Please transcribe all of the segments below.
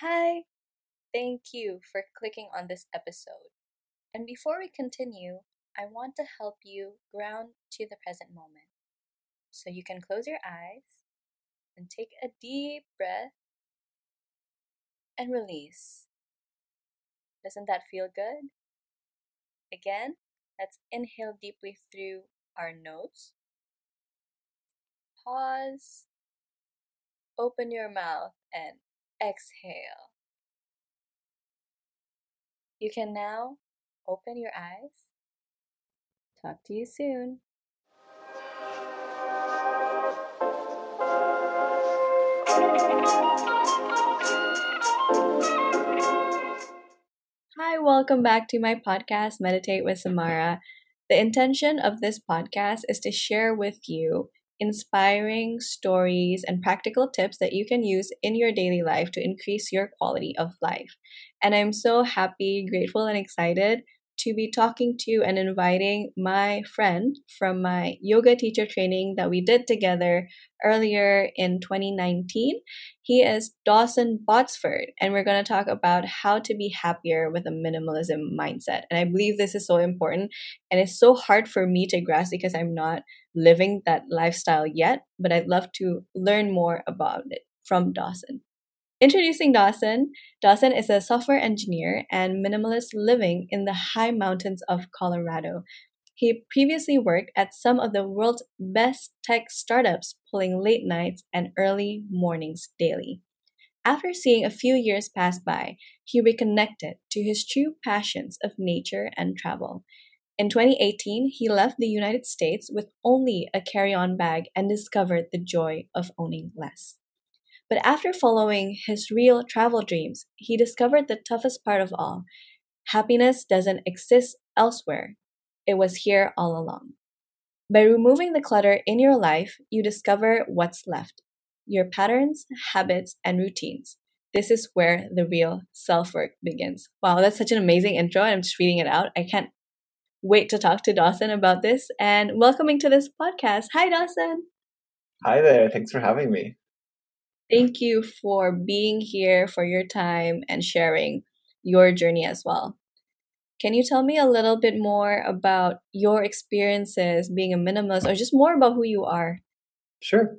Hi, thank you for clicking on this episode. And before we continue, I want to help you ground to the present moment. So you can close your eyes and take a deep breath and release. Doesn't that feel good? Again, let's inhale deeply through our nose. Pause. Open your mouth and exhale. You can now open your eyes. Talk to you soon. Hi, welcome back to my podcast, Meditate with Samara. The intention of this podcast is to share with you inspiring stories and practical tips that you can use in your daily life to increase your quality of life. And I'm so happy, grateful, and excited to be talking to and inviting my friend from my yoga teacher training that we did together earlier in 2019. He is Dawson Botsford, and we're going to talk about how to be happier with a minimalism mindset. And I believe this is so important, and it's so hard for me to grasp because I'm not living that lifestyle yet, but I'd love to learn more about it from Dawson. Introducing Dawson. Dawson is a software engineer and minimalist living in the high mountains of Colorado. He previously worked at some of the world's best tech startups, pulling late nights and early mornings daily. After seeing a few years pass by, he reconnected to his true passions of nature and travel. In 2018, he left the United States with only a carry on bag and discovered the joy of owning less. But after following his real travel dreams, he discovered the toughest part of all happiness doesn't exist elsewhere, it was here all along. By removing the clutter in your life, you discover what's left your patterns, habits, and routines. This is where the real self work begins. Wow, that's such an amazing intro. I'm just reading it out. I can't wait to talk to Dawson about this and welcoming to this podcast. Hi, Dawson. Hi there. Thanks for having me. Thank you for being here, for your time, and sharing your journey as well. Can you tell me a little bit more about your experiences being a minimalist or just more about who you are? Sure.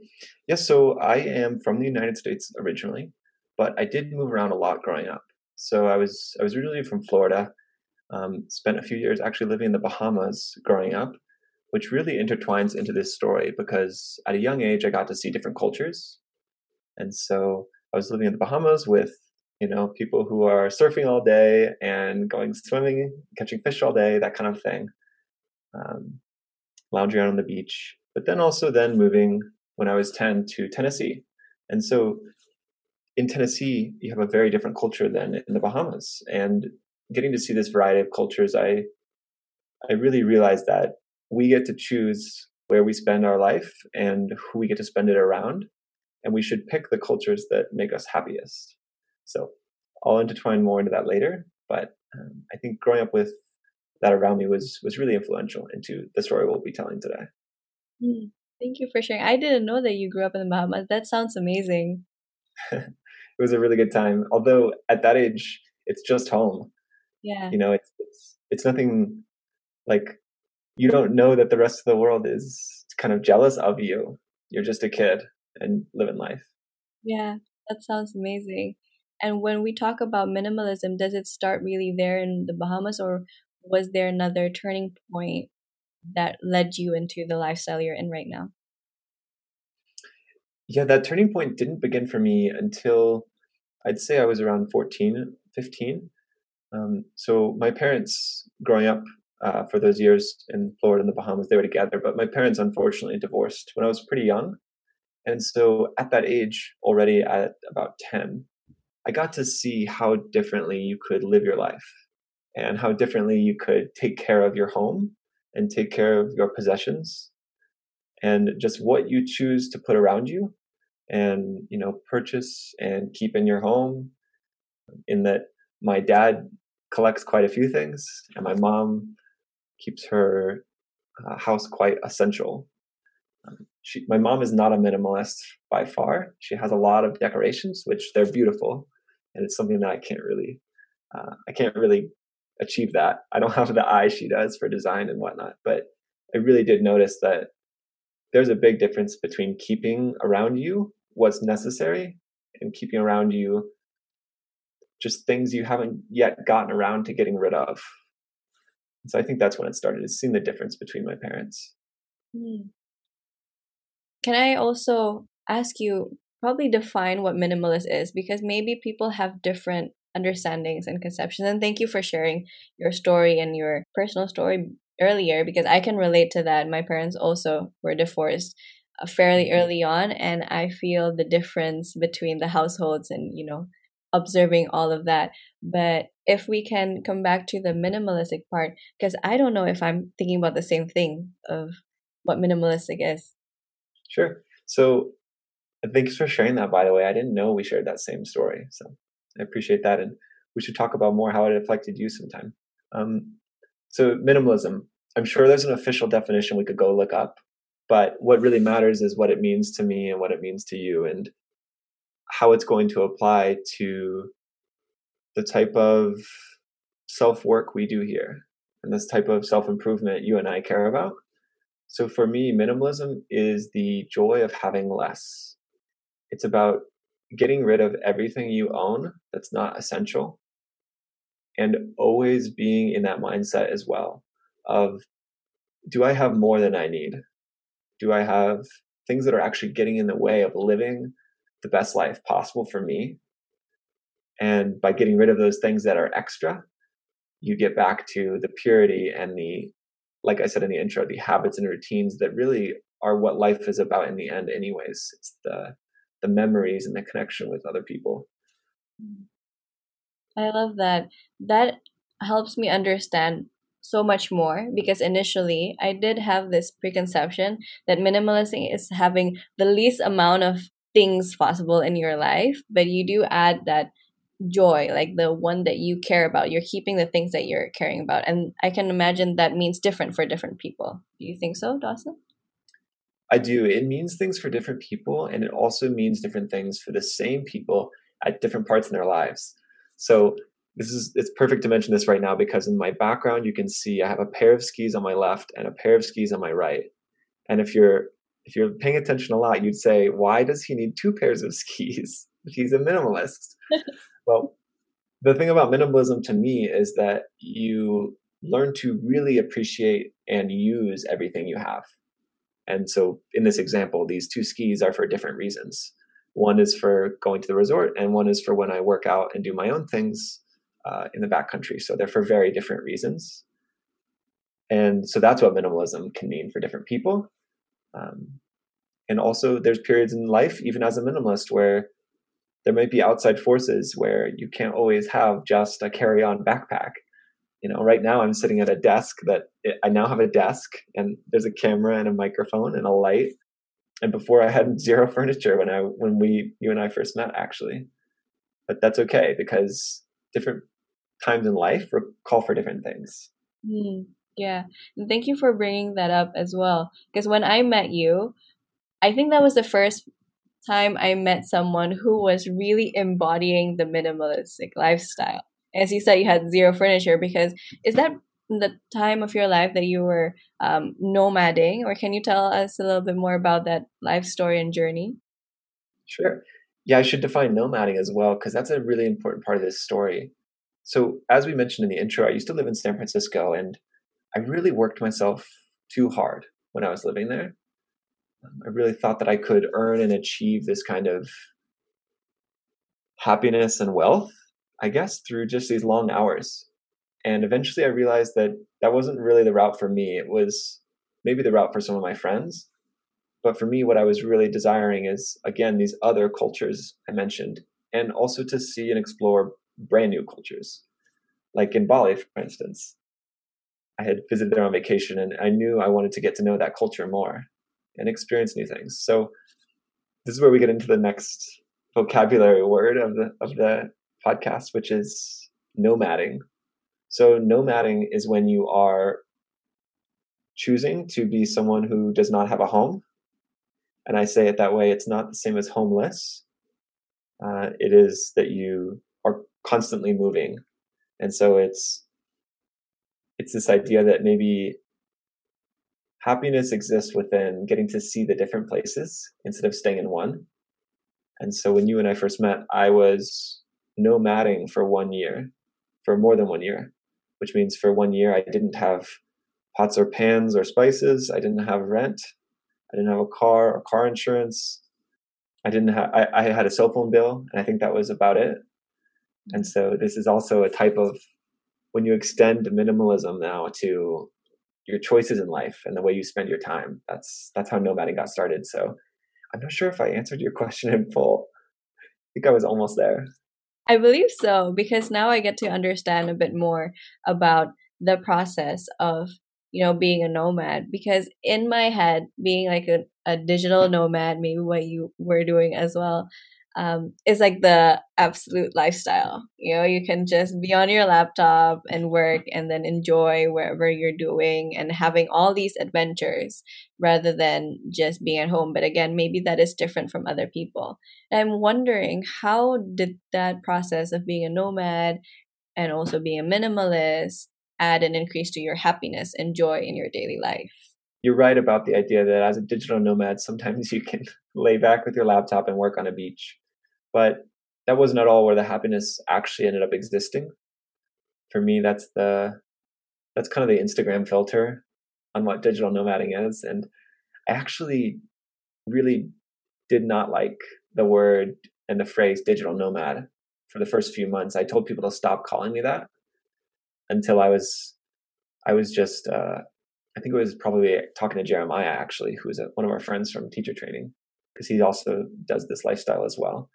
Yes, so I am from the United States originally, but I did move around a lot growing up. So I was I was originally from Florida, um, spent a few years actually living in the Bahamas growing up, which really intertwines into this story because at a young age I got to see different cultures and so I was living in the Bahamas with, you know, people who are surfing all day and going swimming, catching fish all day, that kind of thing. Um, lounging around on the beach. But then also then moving when I was 10 to Tennessee. And so in Tennessee, you have a very different culture than in the Bahamas. And getting to see this variety of cultures, I I really realized that we get to choose where we spend our life and who we get to spend it around and we should pick the cultures that make us happiest. So I'll intertwine more into that later, but um, I think growing up with that around me was was really influential into the story we'll be telling today. Mm, thank you for sharing. I didn't know that you grew up in the Bahamas. That sounds amazing. it was a really good time. Although at that age, it's just home. Yeah. You know, it's it's it's nothing like you don't know that the rest of the world is kind of jealous of you. You're just a kid and living life. Yeah, that sounds amazing. And when we talk about minimalism, does it start really there in the Bahamas, or was there another turning point that led you into the lifestyle you're in right now? Yeah, that turning point didn't begin for me until I'd say I was around 14, 15. Um, so my parents, growing up uh, for those years in Florida and the Bahamas, they were together, but my parents unfortunately divorced when I was pretty young. And so at that age, already at about 10, I got to see how differently you could live your life and how differently you could take care of your home and take care of your possessions and just what you choose to put around you and you know purchase and keep in your home in that my dad collects quite a few things and my mom keeps her uh, house quite essential she, my mom is not a minimalist by far. She has a lot of decorations, which they're beautiful, and it's something that I can't really, uh, I can't really achieve that. I don't have the eye she does for design and whatnot, but I really did notice that there's a big difference between keeping around you what's necessary and keeping around you just things you haven't yet gotten around to getting rid of. So I think that's when it started, is seeing the difference between my parents. Hmm. Can I also ask you, probably define what minimalist is? Because maybe people have different understandings and conceptions. And thank you for sharing your story and your personal story earlier, because I can relate to that. My parents also were divorced uh, fairly mm-hmm. early on, and I feel the difference between the households and, you know, observing all of that. But if we can come back to the minimalistic part, because I don't know if I'm thinking about the same thing of what minimalistic is. Sure. So thanks for sharing that, by the way. I didn't know we shared that same story. So I appreciate that. And we should talk about more how it affected you sometime. Um, so, minimalism, I'm sure there's an official definition we could go look up. But what really matters is what it means to me and what it means to you. And how it's going to apply to the type of self work we do here and this type of self improvement you and I care about. So for me, minimalism is the joy of having less. It's about getting rid of everything you own that's not essential and always being in that mindset as well of do I have more than I need? Do I have things that are actually getting in the way of living the best life possible for me. And by getting rid of those things that are extra, you get back to the purity and the, like I said in the intro, the habits and routines that really are what life is about in the end, anyways. It's the the memories and the connection with other people. I love that. That helps me understand so much more because initially I did have this preconception that minimalism is having the least amount of things possible in your life, but you do add that joy, like the one that you care about. You're keeping the things that you're caring about. And I can imagine that means different for different people. Do you think so, Dawson? I do. It means things for different people, and it also means different things for the same people at different parts in their lives. So this is it's perfect to mention this right now because in my background you can see I have a pair of skis on my left and a pair of skis on my right. And if you're if you're paying attention a lot, you'd say, why does he need two pairs of skis? He's a minimalist. well, the thing about minimalism to me is that you learn to really appreciate and use everything you have. And so, in this example, these two skis are for different reasons. One is for going to the resort, and one is for when I work out and do my own things uh, in the backcountry. So, they're for very different reasons. And so, that's what minimalism can mean for different people. Um, and also, there's periods in life, even as a minimalist, where there might be outside forces where you can't always have just a carry-on backpack. You know, right now I'm sitting at a desk that I now have a desk, and there's a camera and a microphone and a light. And before I had zero furniture when I when we you and I first met, actually. But that's okay because different times in life call for different things. Mm. Yeah. And thank you for bringing that up as well. Because when I met you, I think that was the first time I met someone who was really embodying the minimalistic lifestyle. As you said, you had zero furniture because is that the time of your life that you were um, nomading, or can you tell us a little bit more about that life story and journey? Sure. Yeah, I should define nomading as well because that's a really important part of this story. So, as we mentioned in the intro, I used to live in San Francisco and I really worked myself too hard when I was living there. I really thought that I could earn and achieve this kind of happiness and wealth, I guess, through just these long hours. And eventually I realized that that wasn't really the route for me. It was maybe the route for some of my friends. But for me, what I was really desiring is, again, these other cultures I mentioned, and also to see and explore brand new cultures, like in Bali, for instance. I had visited there on vacation and I knew I wanted to get to know that culture more and experience new things. So this is where we get into the next vocabulary word of the of the podcast, which is nomading. So nomading is when you are choosing to be someone who does not have a home. And I say it that way, it's not the same as homeless. Uh, it is that you are constantly moving. And so it's it's this idea that maybe happiness exists within getting to see the different places instead of staying in one. And so when you and I first met, I was nomading for one year, for more than one year, which means for one year I didn't have pots or pans or spices. I didn't have rent. I didn't have a car or car insurance. I didn't have, I, I had a cell phone bill, and I think that was about it. And so this is also a type of when you extend minimalism now to your choices in life and the way you spend your time. That's that's how nomading got started. So I'm not sure if I answered your question in full. I think I was almost there. I believe so because now I get to understand a bit more about the process of you know being a nomad because in my head being like a, a digital nomad maybe what you were doing as well um, is like the absolute lifestyle. You know, you can just be on your laptop and work and then enjoy wherever you're doing and having all these adventures rather than just being at home. But again, maybe that is different from other people. And I'm wondering how did that process of being a nomad and also being a minimalist add an increase to your happiness and joy in your daily life? You're right about the idea that as a digital nomad, sometimes you can lay back with your laptop and work on a beach but that wasn't at all where the happiness actually ended up existing. For me, that's the that's kind of the Instagram filter on what digital nomading is. And I actually really did not like the word and the phrase digital nomad for the first few months. I told people to stop calling me that until I was I was just uh, I think it was probably talking to Jeremiah actually, who is one of our friends from teacher training, because he also does this lifestyle as well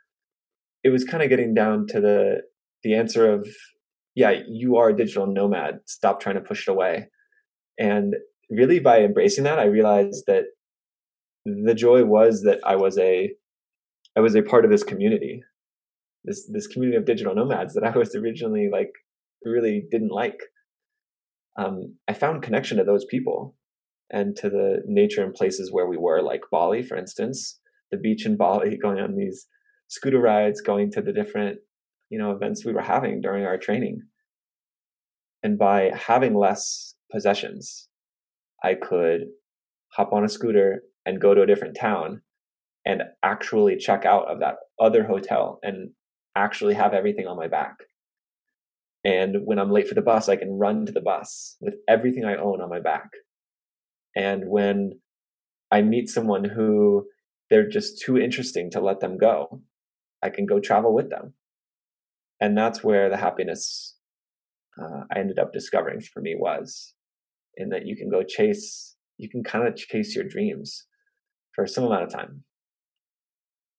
it was kind of getting down to the the answer of yeah you are a digital nomad. Stop trying to push it away. And really by embracing that i realized that the joy was that i was a i was a part of this community this this community of digital nomads that i was originally like really didn't like. Um, i found connection to those people and to the nature and places where we were like bali for instance the beach in bali going on these scooter rides, going to the different, you know, events we were having during our training. And by having less possessions, I could hop on a scooter and go to a different town and actually check out of that other hotel and actually have everything on my back. And when I'm late for the bus, I can run to the bus with everything I own on my back. And when I meet someone who they're just too interesting to let them go, I can go travel with them. And that's where the happiness uh, I ended up discovering for me was in that you can go chase, you can kind of chase your dreams for some amount of time.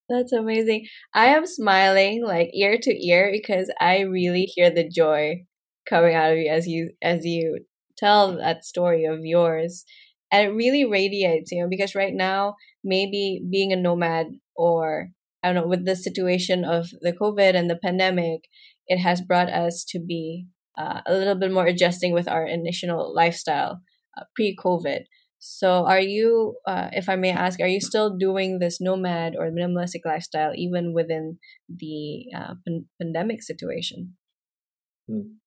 That's amazing. I am smiling like ear to ear because I really hear the joy coming out of you as you as you tell that story of yours. And it really radiates, you know, because right now maybe being a nomad or Don't know, with the situation of the COVID and the pandemic, it has brought us to be uh, a little bit more adjusting with our initial lifestyle uh, pre-COVID. So, are you, uh, if I may ask, are you still doing this nomad or minimalistic lifestyle even within the uh, pan- pandemic situation? Hmm.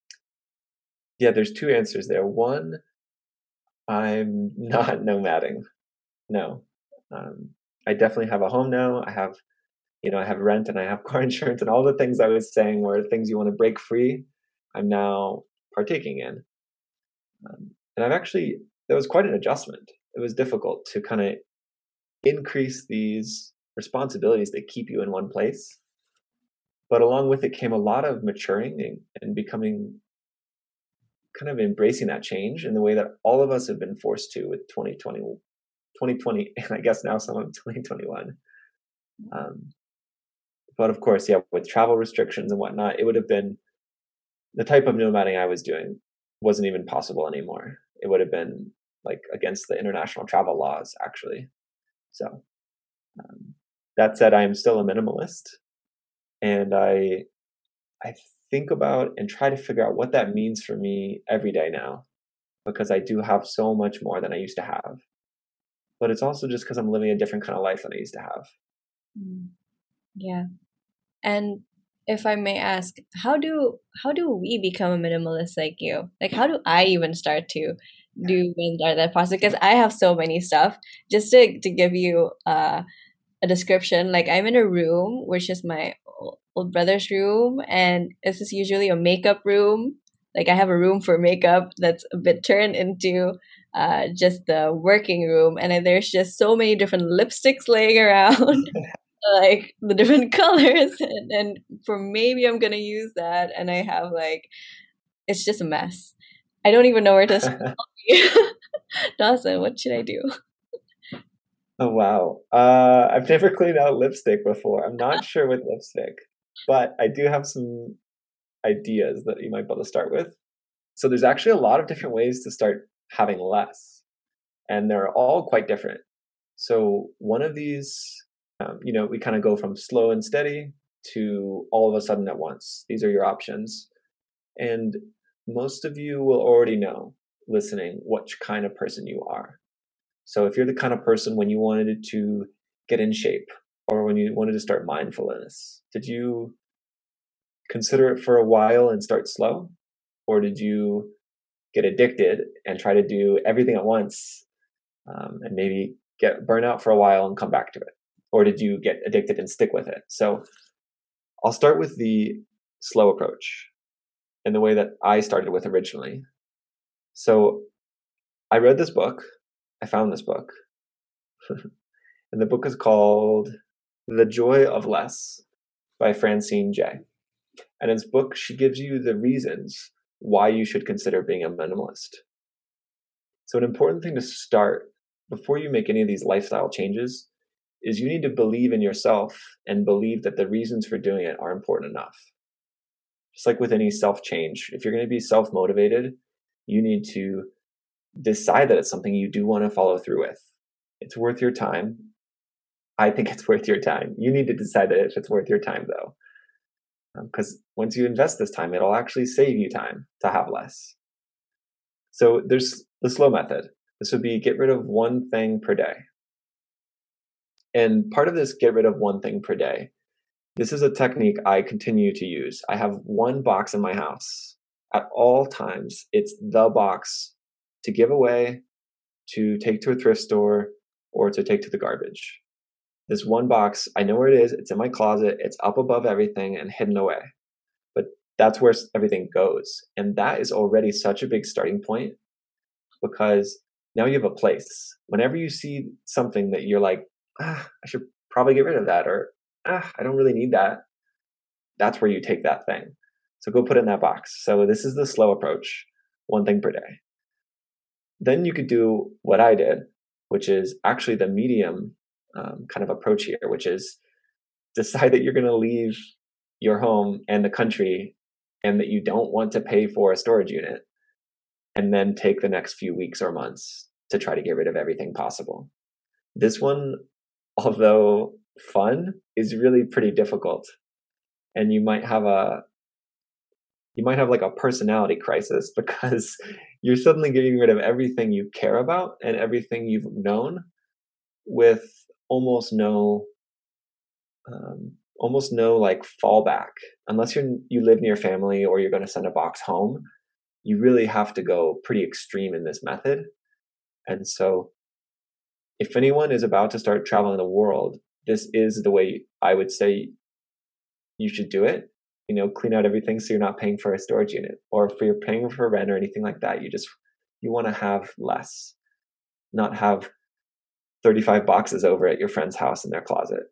Yeah, there's two answers there. One, I'm not nomading. No, um, I definitely have a home now. I have you know, I have rent and I have car insurance and all the things I was saying were things you want to break free. I'm now partaking in. Um, and I've actually, there was quite an adjustment. It was difficult to kind of increase these responsibilities that keep you in one place. But along with it came a lot of maturing and, and becoming kind of embracing that change in the way that all of us have been forced to with 2020, 2020, and I guess now some of 2021. Um, but of course, yeah, with travel restrictions and whatnot, it would have been the type of nomading I was doing wasn't even possible anymore. It would have been like against the international travel laws, actually. So um, that said, I am still a minimalist, and I I think about and try to figure out what that means for me every day now, because I do have so much more than I used to have. But it's also just because I'm living a different kind of life than I used to have. Mm. Yeah, and if I may ask, how do how do we become a minimalist like you? Like, how do I even start to do start that process? Because I have so many stuff. Just to to give you uh, a description, like I'm in a room which is my old brother's room, and this is usually a makeup room. Like I have a room for makeup that's a bit turned into uh, just the working room, and there's just so many different lipsticks laying around. like the different colors and, and for maybe i'm gonna use that and i have like it's just a mess. I don't even know where to start. Dawson what should i do? Oh wow. Uh, i've never cleaned out lipstick before. I'm not sure with lipstick but i do have some ideas that you might be able to start with. So there's actually a lot of different ways to start having less and they're all quite different. So one of these um, you know, we kind of go from slow and steady to all of a sudden at once. These are your options. And most of you will already know listening which kind of person you are. So if you're the kind of person when you wanted to get in shape or when you wanted to start mindfulness, did you consider it for a while and start slow? Or did you get addicted and try to do everything at once um, and maybe get burnout for a while and come back to it? Or did you get addicted and stick with it? So I'll start with the slow approach and the way that I started with originally. So I read this book, I found this book, and the book is called The Joy of Less by Francine Jay. And in this book, she gives you the reasons why you should consider being a minimalist. So, an important thing to start before you make any of these lifestyle changes is you need to believe in yourself and believe that the reasons for doing it are important enough. Just like with any self change, if you're going to be self motivated, you need to decide that it's something you do want to follow through with. It's worth your time. I think it's worth your time. You need to decide that if it's worth your time, though. Because um, once you invest this time, it'll actually save you time to have less. So there's the slow method. This would be get rid of one thing per day. And part of this get rid of one thing per day. This is a technique I continue to use. I have one box in my house at all times. It's the box to give away, to take to a thrift store, or to take to the garbage. This one box, I know where it is. It's in my closet. It's up above everything and hidden away. But that's where everything goes. And that is already such a big starting point because now you have a place. Whenever you see something that you're like, ah, I should probably get rid of that, or ah, I don't really need that. That's where you take that thing. So go put it in that box. So this is the slow approach, one thing per day. Then you could do what I did, which is actually the medium um, kind of approach here, which is decide that you're going to leave your home and the country and that you don't want to pay for a storage unit and then take the next few weeks or months to try to get rid of everything possible. This one although fun, is really pretty difficult. And you might have a you might have like a personality crisis because you're suddenly getting rid of everything you care about and everything you've known with almost no um, almost no like fallback unless you're you live near family or you're going to send a box home you really have to go pretty extreme in this method and so if anyone is about to start traveling the world, this is the way I would say you should do it. You know, clean out everything so you're not paying for a storage unit or if you're paying for rent or anything like that. You just you want to have less, not have 35 boxes over at your friend's house in their closet.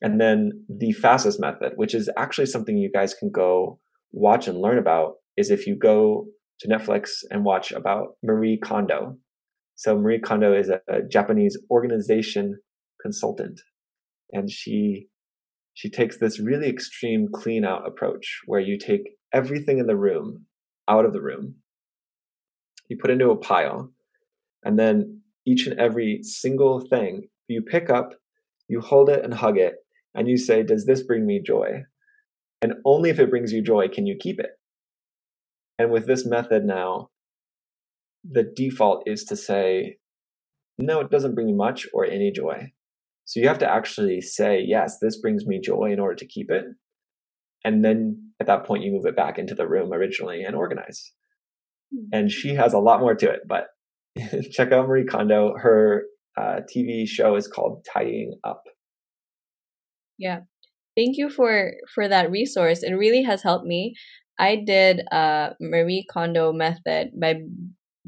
And then the fastest method, which is actually something you guys can go watch and learn about, is if you go to Netflix and watch about Marie Kondo. So Marie Kondo is a, a Japanese organization consultant, and she she takes this really extreme clean out approach where you take everything in the room out of the room, you put into a pile, and then each and every single thing you pick up, you hold it and hug it, and you say, Does this bring me joy? And only if it brings you joy can you keep it. And with this method now, the default is to say, no, it doesn't bring me much or any joy. So you have to actually say, yes, this brings me joy in order to keep it. and then at that point you move it back into the room originally and organize. Mm-hmm. And she has a lot more to it, but check out Marie Kondo. Her uh, TV show is called Tidying Up. Yeah, thank you for for that resource. It really has helped me. I did uh Marie Kondo method by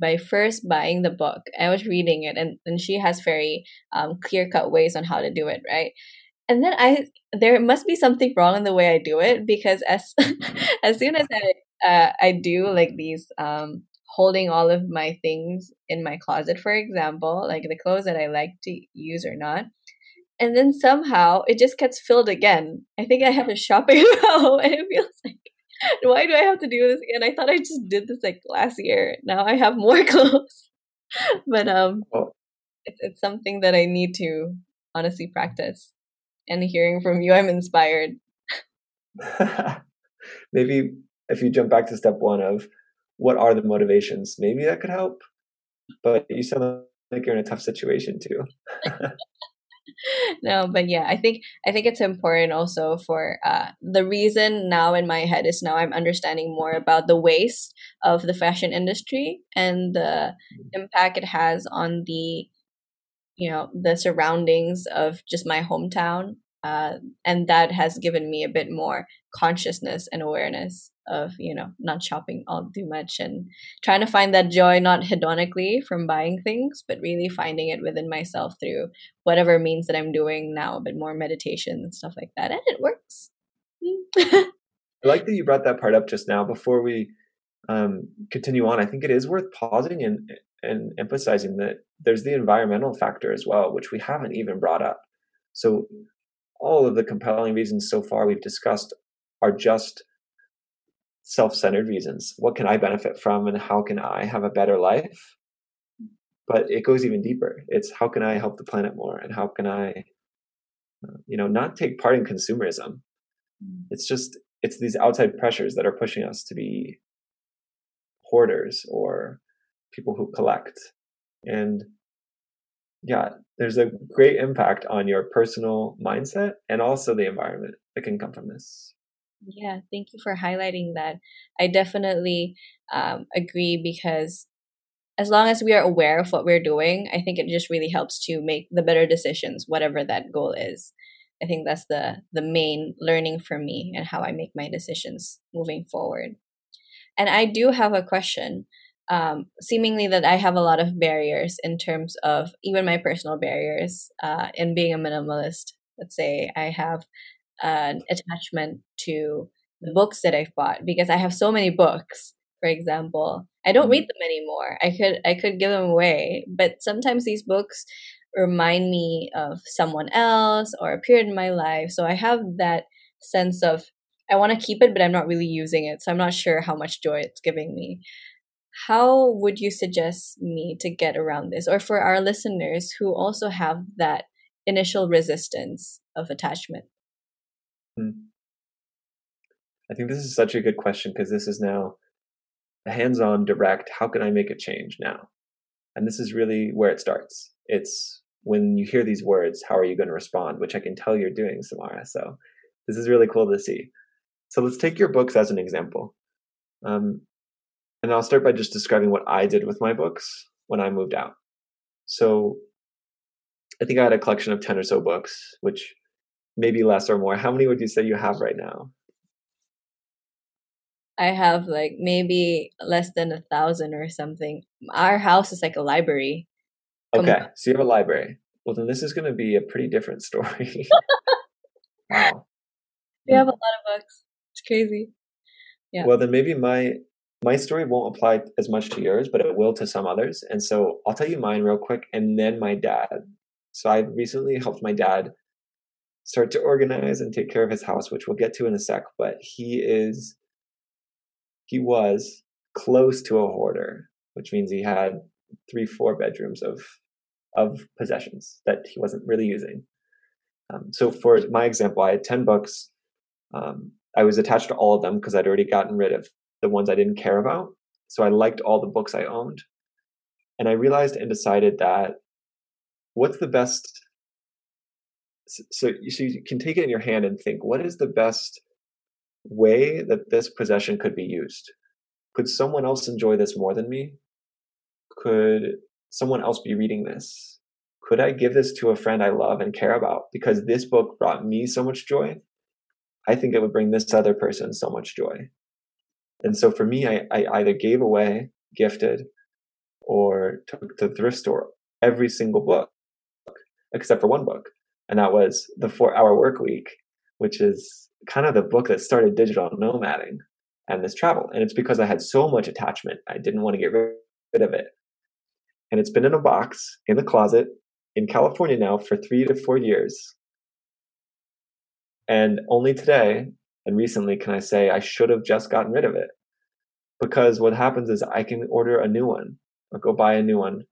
by first buying the book. I was reading it, and and she has very um, clear cut ways on how to do it, right? And then I there must be something wrong in the way I do it because as as soon as I uh, I do like these um holding all of my things in my closet, for example, like the clothes that I like to use or not. And then somehow it just gets filled again. I think I have a shopping row and it feels like, why do I have to do this again? I thought I just did this like last year. Now I have more clothes. but um it's, it's something that I need to honestly practice. And hearing from you, I'm inspired. Maybe if you jump back to step one of what are the motivations? Maybe that could help. But you sound like you're in a tough situation too. no, but yeah, I think I think it's important also for uh, the reason now in my head is now I'm understanding more about the waste of the fashion industry and the mm-hmm. impact it has on the you know the surroundings of just my hometown uh, and that has given me a bit more consciousness and awareness of you know not shopping all too much and trying to find that joy not hedonically from buying things but really finding it within myself through whatever means that i'm doing now a bit more meditation and stuff like that and it works. I like that you brought that part up just now before we um, continue on. I think it is worth pausing and and emphasizing that there's the environmental factor as well which we haven't even brought up. So all of the compelling reasons so far we've discussed are just self-centered reasons. What can i benefit from and how can i have a better life? But it goes even deeper. It's how can i help the planet more and how can i uh, you know not take part in consumerism. Mm. it's just it's these outside pressures that are pushing us to be hoarders or people who collect. And yeah there's a great impact on your personal mindset and also the environment that can come from this yeah, thank you for highlighting that. I definitely um, agree because as long as we are aware of what we're doing, I think it just really helps to make the better decisions, whatever that goal is. I think that's the the main learning for me and how I make my decisions moving forward. And I do have a question. Um, seemingly that I have a lot of barriers in terms of even my personal barriers uh, in being a minimalist. Let's say I have an attachment to the books that I've bought because I have so many books. For example, I don't read mm-hmm. them anymore. I could I could give them away, but sometimes these books remind me of someone else or a period in my life. So I have that sense of I want to keep it, but I'm not really using it. So I'm not sure how much joy it's giving me. How would you suggest me to get around this? Or for our listeners who also have that initial resistance of attachment? Hmm. I think this is such a good question because this is now a hands on, direct. How can I make a change now? And this is really where it starts. It's when you hear these words, how are you going to respond? Which I can tell you're doing, Samara. So this is really cool to see. So let's take your books as an example. Um, and I'll start by just describing what I did with my books when I moved out. So I think I had a collection of 10 or so books, which maybe less or more. How many would you say you have right now? I have like maybe less than a thousand or something. Our house is like a library. Okay, so you have a library. Well, then this is going to be a pretty different story. wow. We have a lot of books. It's crazy. Yeah. Well, then maybe my my story won't apply as much to yours, but it will to some others. And so I'll tell you mine real quick, and then my dad. So I recently helped my dad start to organize and take care of his house, which we'll get to in a sec. But he is, he was close to a hoarder, which means he had three, four bedrooms of of possessions that he wasn't really using. Um, so for my example, I had ten books. Um, I was attached to all of them because I'd already gotten rid of the ones I didn't care about. So I liked all the books I owned. And I realized and decided that what's the best so, so you can take it in your hand and think what is the best way that this possession could be used. Could someone else enjoy this more than me? Could someone else be reading this? Could I give this to a friend I love and care about because this book brought me so much joy? I think it would bring this other person so much joy. And so for me, I, I either gave away, gifted, or took to the thrift store every single book, except for one book. And that was The Four Hour Work Week, which is kind of the book that started digital nomading and this travel. And it's because I had so much attachment. I didn't want to get rid of it. And it's been in a box in the closet in California now for three to four years. And only today and recently can I say I should have just gotten rid of it. Because what happens is I can order a new one or go buy a new one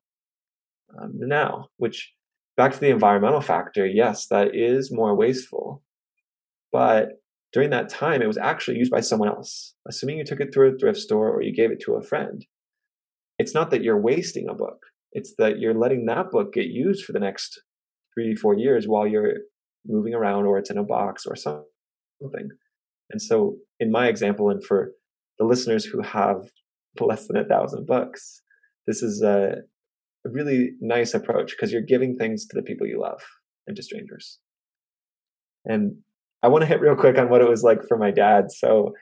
um, now, which back to the environmental factor, yes, that is more wasteful. But during that time, it was actually used by someone else. Assuming you took it through a thrift store or you gave it to a friend, it's not that you're wasting a book. It's that you're letting that book get used for the next three, four years while you're moving around or it's in a box or something. And so, in my example, and for the listeners who have less than a thousand books, this is a, a really nice approach because you're giving things to the people you love and to strangers. And I want to hit real quick on what it was like for my dad. So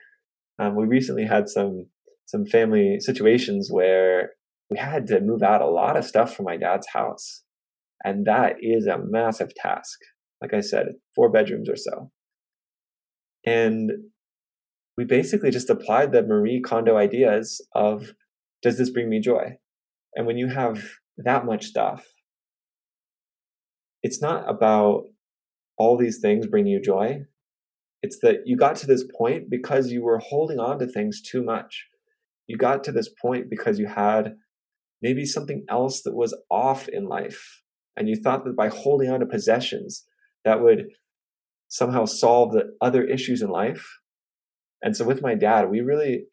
um, we recently had some some family situations where we had to move out a lot of stuff from my dad's house, and that is a massive task. Like I said, four bedrooms or so, and we basically just applied the Marie Kondo ideas of does this bring me joy? And when you have that much stuff, it's not about all these things bring you joy. It's that you got to this point because you were holding on to things too much. You got to this point because you had maybe something else that was off in life. And you thought that by holding on to possessions, that would somehow solve the other issues in life. And so with my dad, we really,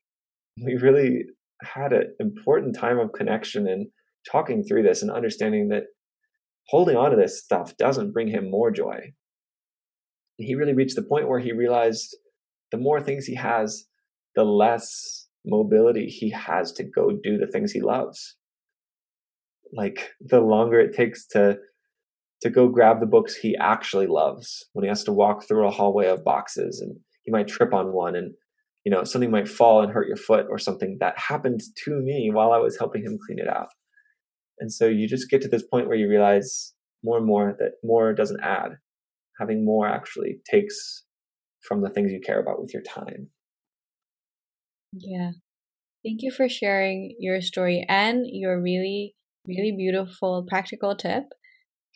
we really had an important time of connection and talking through this and understanding that holding on to this stuff doesn't bring him more joy he really reached the point where he realized the more things he has, the less mobility he has to go do the things he loves. Like the longer it takes to to go grab the books he actually loves when he has to walk through a hallway of boxes and he might trip on one and you know something might fall and hurt your foot or something that happened to me while I was helping him clean it out. And so you just get to this point where you realize more and more that more doesn't add having more actually takes from the things you care about with your time. Yeah. Thank you for sharing your story and your really, really beautiful practical tip.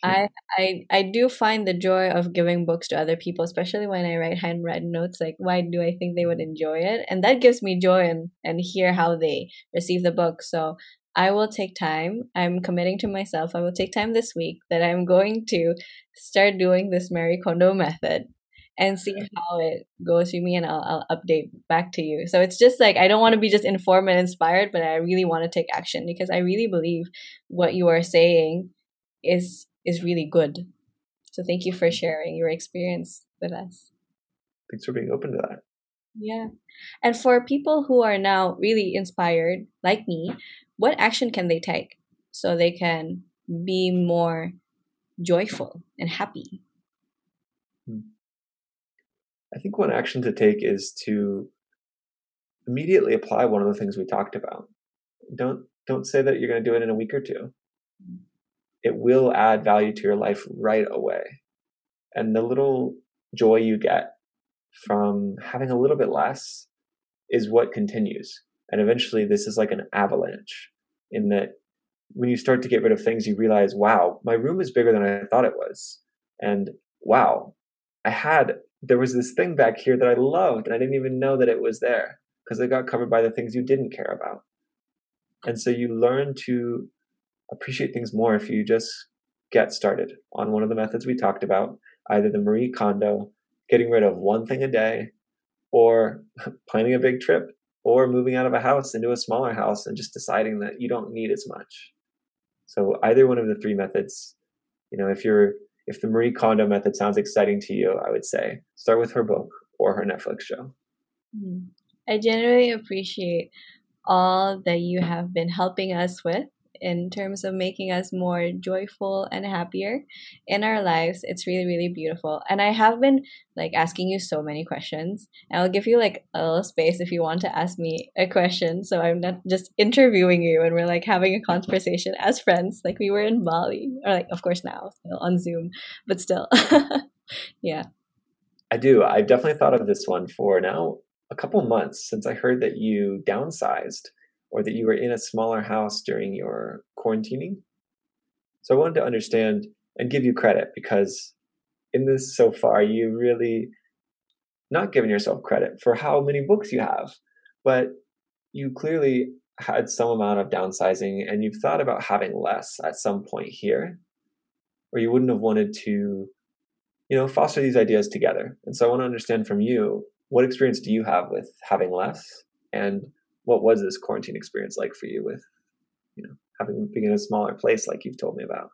I, I I do find the joy of giving books to other people, especially when I write handwritten notes. Like, why do I think they would enjoy it? And that gives me joy and and hear how they receive the book. So I will take time. I'm committing to myself. I will take time this week that I'm going to start doing this Marie Kondo method and see how it goes for me and I'll, I'll update back to you. So it's just like I don't want to be just informed and inspired, but I really want to take action because I really believe what you are saying is is really good. So thank you for sharing your experience with us. Thanks for being open to that. Yeah. And for people who are now really inspired, like me, what action can they take so they can be more joyful and happy? Hmm. I think one action to take is to immediately apply one of the things we talked about. Don't don't say that you're going to do it in a week or two. It will add value to your life right away. And the little joy you get from having a little bit less is what continues. And eventually, this is like an avalanche in that when you start to get rid of things, you realize, wow, my room is bigger than I thought it was. And wow, I had, there was this thing back here that I loved, and I didn't even know that it was there because it got covered by the things you didn't care about. And so you learn to appreciate things more if you just get started on one of the methods we talked about, either the Marie Kondo, getting rid of one thing a day, or planning a big trip or moving out of a house into a smaller house and just deciding that you don't need as much. So either one of the three methods, you know, if you're if the Marie Kondo method sounds exciting to you, I would say start with her book or her Netflix show. Mm. I genuinely appreciate all that you have been helping us with in terms of making us more joyful and happier in our lives. It's really, really beautiful. And I have been like asking you so many questions. And I'll give you like a little space if you want to ask me a question. So I'm not just interviewing you and we're like having a conversation as friends, like we were in Bali, or like, of course, now on Zoom, but still. yeah. I do. I've definitely thought of this one for now a couple months since I heard that you downsized or that you were in a smaller house during your quarantining. So I wanted to understand and give you credit because in this so far, you really not given yourself credit for how many books you have, but you clearly had some amount of downsizing and you've thought about having less at some point here, or you wouldn't have wanted to, you know, foster these ideas together. And so I want to understand from you what experience do you have with having less and what was this quarantine experience like for you with you know having being in a smaller place like you've told me about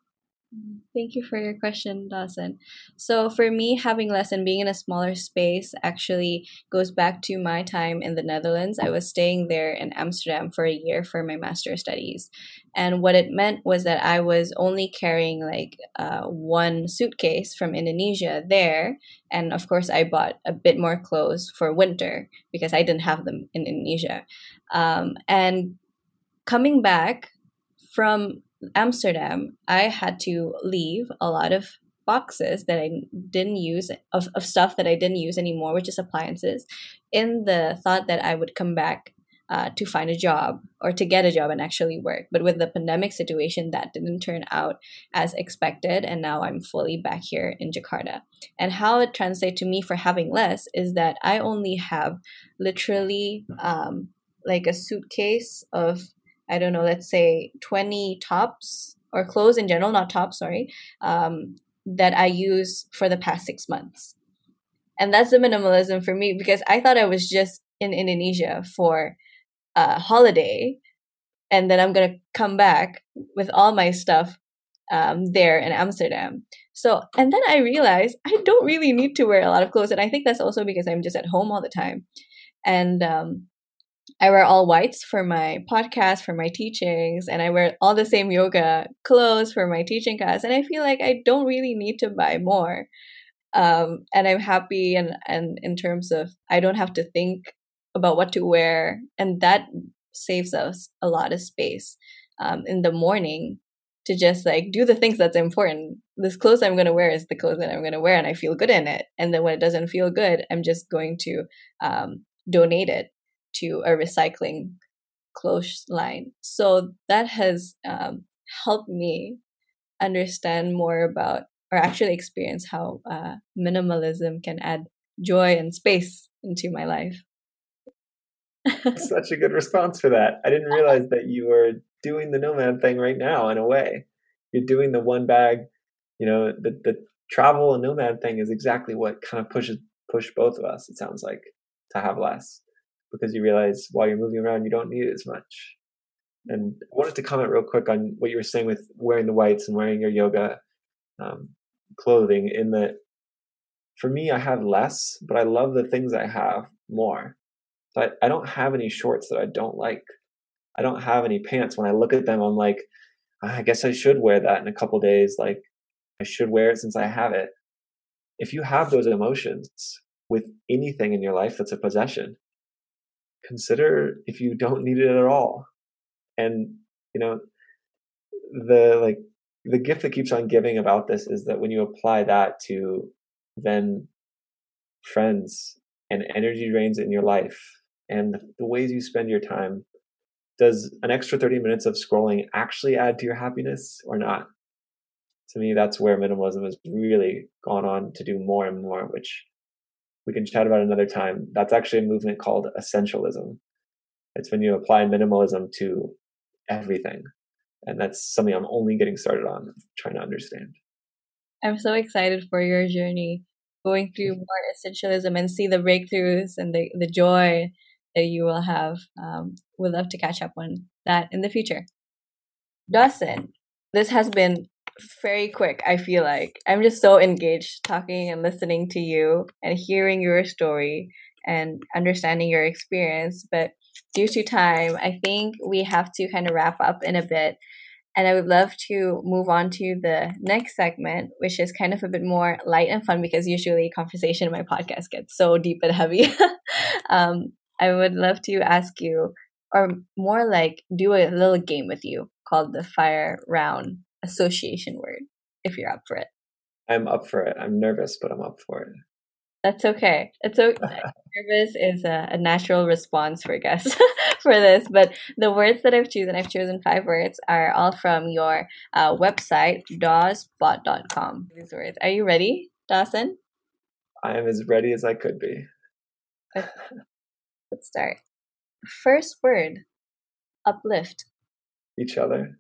Thank you for your question, Dawson. So, for me, having less and being in a smaller space actually goes back to my time in the Netherlands. I was staying there in Amsterdam for a year for my master's studies. And what it meant was that I was only carrying like uh, one suitcase from Indonesia there. And of course, I bought a bit more clothes for winter because I didn't have them in Indonesia. Um, and coming back from Amsterdam, I had to leave a lot of boxes that I didn't use of, of stuff that I didn't use anymore, which is appliances, in the thought that I would come back uh, to find a job or to get a job and actually work. But with the pandemic situation, that didn't turn out as expected. And now I'm fully back here in Jakarta. And how it translates to me for having less is that I only have literally um, like a suitcase of I don't know, let's say 20 tops or clothes in general, not tops, sorry, um, that I use for the past six months. And that's the minimalism for me because I thought I was just in Indonesia for a holiday and then I'm going to come back with all my stuff um, there in Amsterdam. So, and then I realized I don't really need to wear a lot of clothes. And I think that's also because I'm just at home all the time. And um, I wear all whites for my podcast, for my teachings, and I wear all the same yoga clothes for my teaching class. And I feel like I don't really need to buy more. Um, and I'm happy and, and in terms of I don't have to think about what to wear. And that saves us a lot of space um, in the morning to just like do the things that's important. This clothes I'm going to wear is the clothes that I'm going to wear and I feel good in it. And then when it doesn't feel good, I'm just going to um, donate it to a recycling clothesline. So that has um, helped me understand more about or actually experience how uh, minimalism can add joy and space into my life. Such a good response for that. I didn't realize that you were doing the nomad thing right now in a way. You're doing the one bag, you know, the, the travel and nomad thing is exactly what kind of pushes push both of us, it sounds like, to have less because you realize while you're moving around, you don't need it as much. And I wanted to comment real quick on what you were saying with wearing the whites and wearing your yoga um, clothing. In that, for me, I have less, but I love the things I have more. I, I don't have any shorts that I don't like. I don't have any pants. When I look at them, I'm like, ah, I guess I should wear that in a couple days. Like, I should wear it since I have it. If you have those emotions with anything in your life that's a possession, consider if you don't need it at all. And, you know, the like the gift that keeps on giving about this is that when you apply that to then friends and energy drains in your life and the ways you spend your time, does an extra 30 minutes of scrolling actually add to your happiness or not? To me, that's where minimalism has really gone on to do more and more, which we can chat about another time. That's actually a movement called essentialism. It's when you apply minimalism to everything. And that's something I'm only getting started on, trying to understand. I'm so excited for your journey, going through more essentialism and see the breakthroughs and the, the joy that you will have. Um, we'd love to catch up on that in the future. Dawson, this has been very quick, I feel like. I'm just so engaged talking and listening to you and hearing your story and understanding your experience. But due to time, I think we have to kind of wrap up in a bit. And I would love to move on to the next segment, which is kind of a bit more light and fun because usually conversation in my podcast gets so deep and heavy. um, I would love to ask you, or more like do a little game with you called the Fire Round Association Word, if you're up for it. I'm up for it. I'm nervous, but I'm up for it. That's okay. It's okay. Nervous is a, a, natural response for guests for this. But the words that I've chosen, I've chosen five words, are all from your uh, website, dawsbot.com. These words. Are you ready, Dawson? I am as ready as I could be. Let's start. First word, uplift. Each other.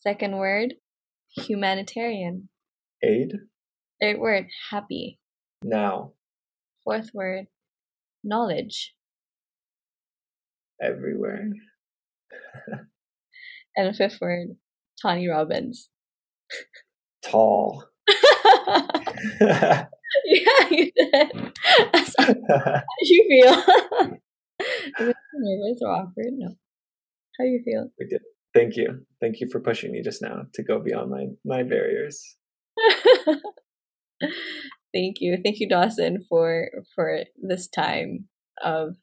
Second word, humanitarian. Aid. Third word, happy. Now. Fourth word, knowledge. Everywhere. and a fifth word, Tony Robbins. Tall. yeah, you did. How you feel? nervous or awkward? No. How you feel? We did. Thank you. Thank you for pushing me just now to go beyond my my barriers. Thank you. Thank you, Dawson, for for this time of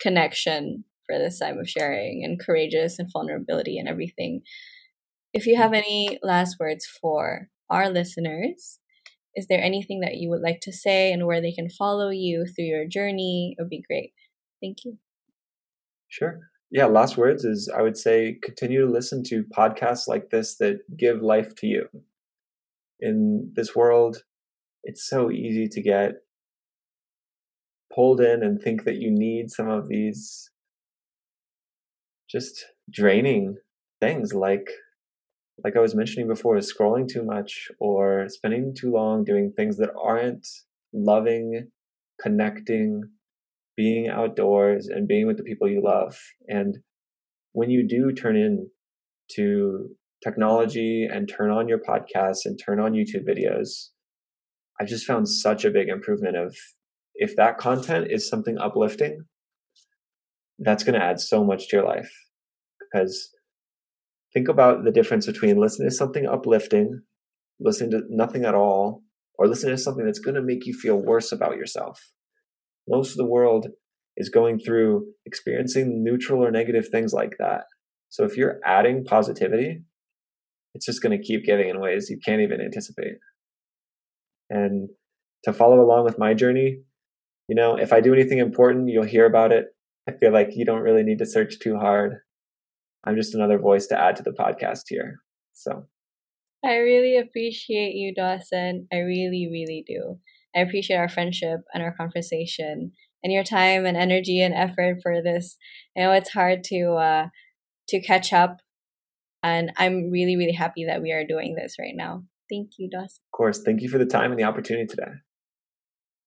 connection, for this time of sharing and courageous and vulnerability and everything. If you have any last words for our listeners, is there anything that you would like to say and where they can follow you through your journey? It would be great. Thank you. Sure. Yeah, last words is I would say continue to listen to podcasts like this that give life to you. In this world, it's so easy to get pulled in and think that you need some of these just draining things like like I was mentioning before, scrolling too much or spending too long doing things that aren't loving, connecting, being outdoors and being with the people you love. And when you do turn in to technology and turn on your podcasts and turn on YouTube videos, I just found such a big improvement of if that content is something uplifting, that's going to add so much to your life. Because think about the difference between listening to something uplifting, listening to nothing at all, or listening to something that's going to make you feel worse about yourself. Most of the world is going through experiencing neutral or negative things like that. So if you're adding positivity, it's just going to keep giving in ways you can't even anticipate and to follow along with my journey. You know, if I do anything important, you'll hear about it. I feel like you don't really need to search too hard. I'm just another voice to add to the podcast here. So I really appreciate you, Dawson. I really, really do. I appreciate our friendship and our conversation and your time and energy and effort for this. I know it's hard to uh, to catch up, and I'm really, really happy that we are doing this right now. Thank you, Dawson. Of course. Thank you for the time and the opportunity today.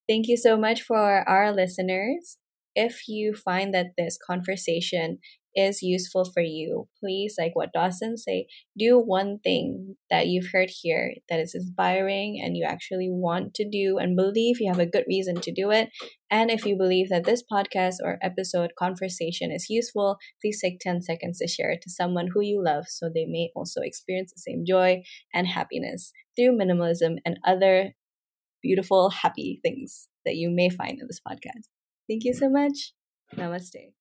Thank you so much for our listeners. If you find that this conversation is useful for you, please, like what Dawson say, do one thing that you've heard here that is inspiring and you actually want to do and believe you have a good reason to do it. And if you believe that this podcast or episode conversation is useful, please take 10 seconds to share it to someone who you love so they may also experience the same joy and happiness through minimalism and other beautiful, happy things that you may find in this podcast. Thank you so much. Namaste.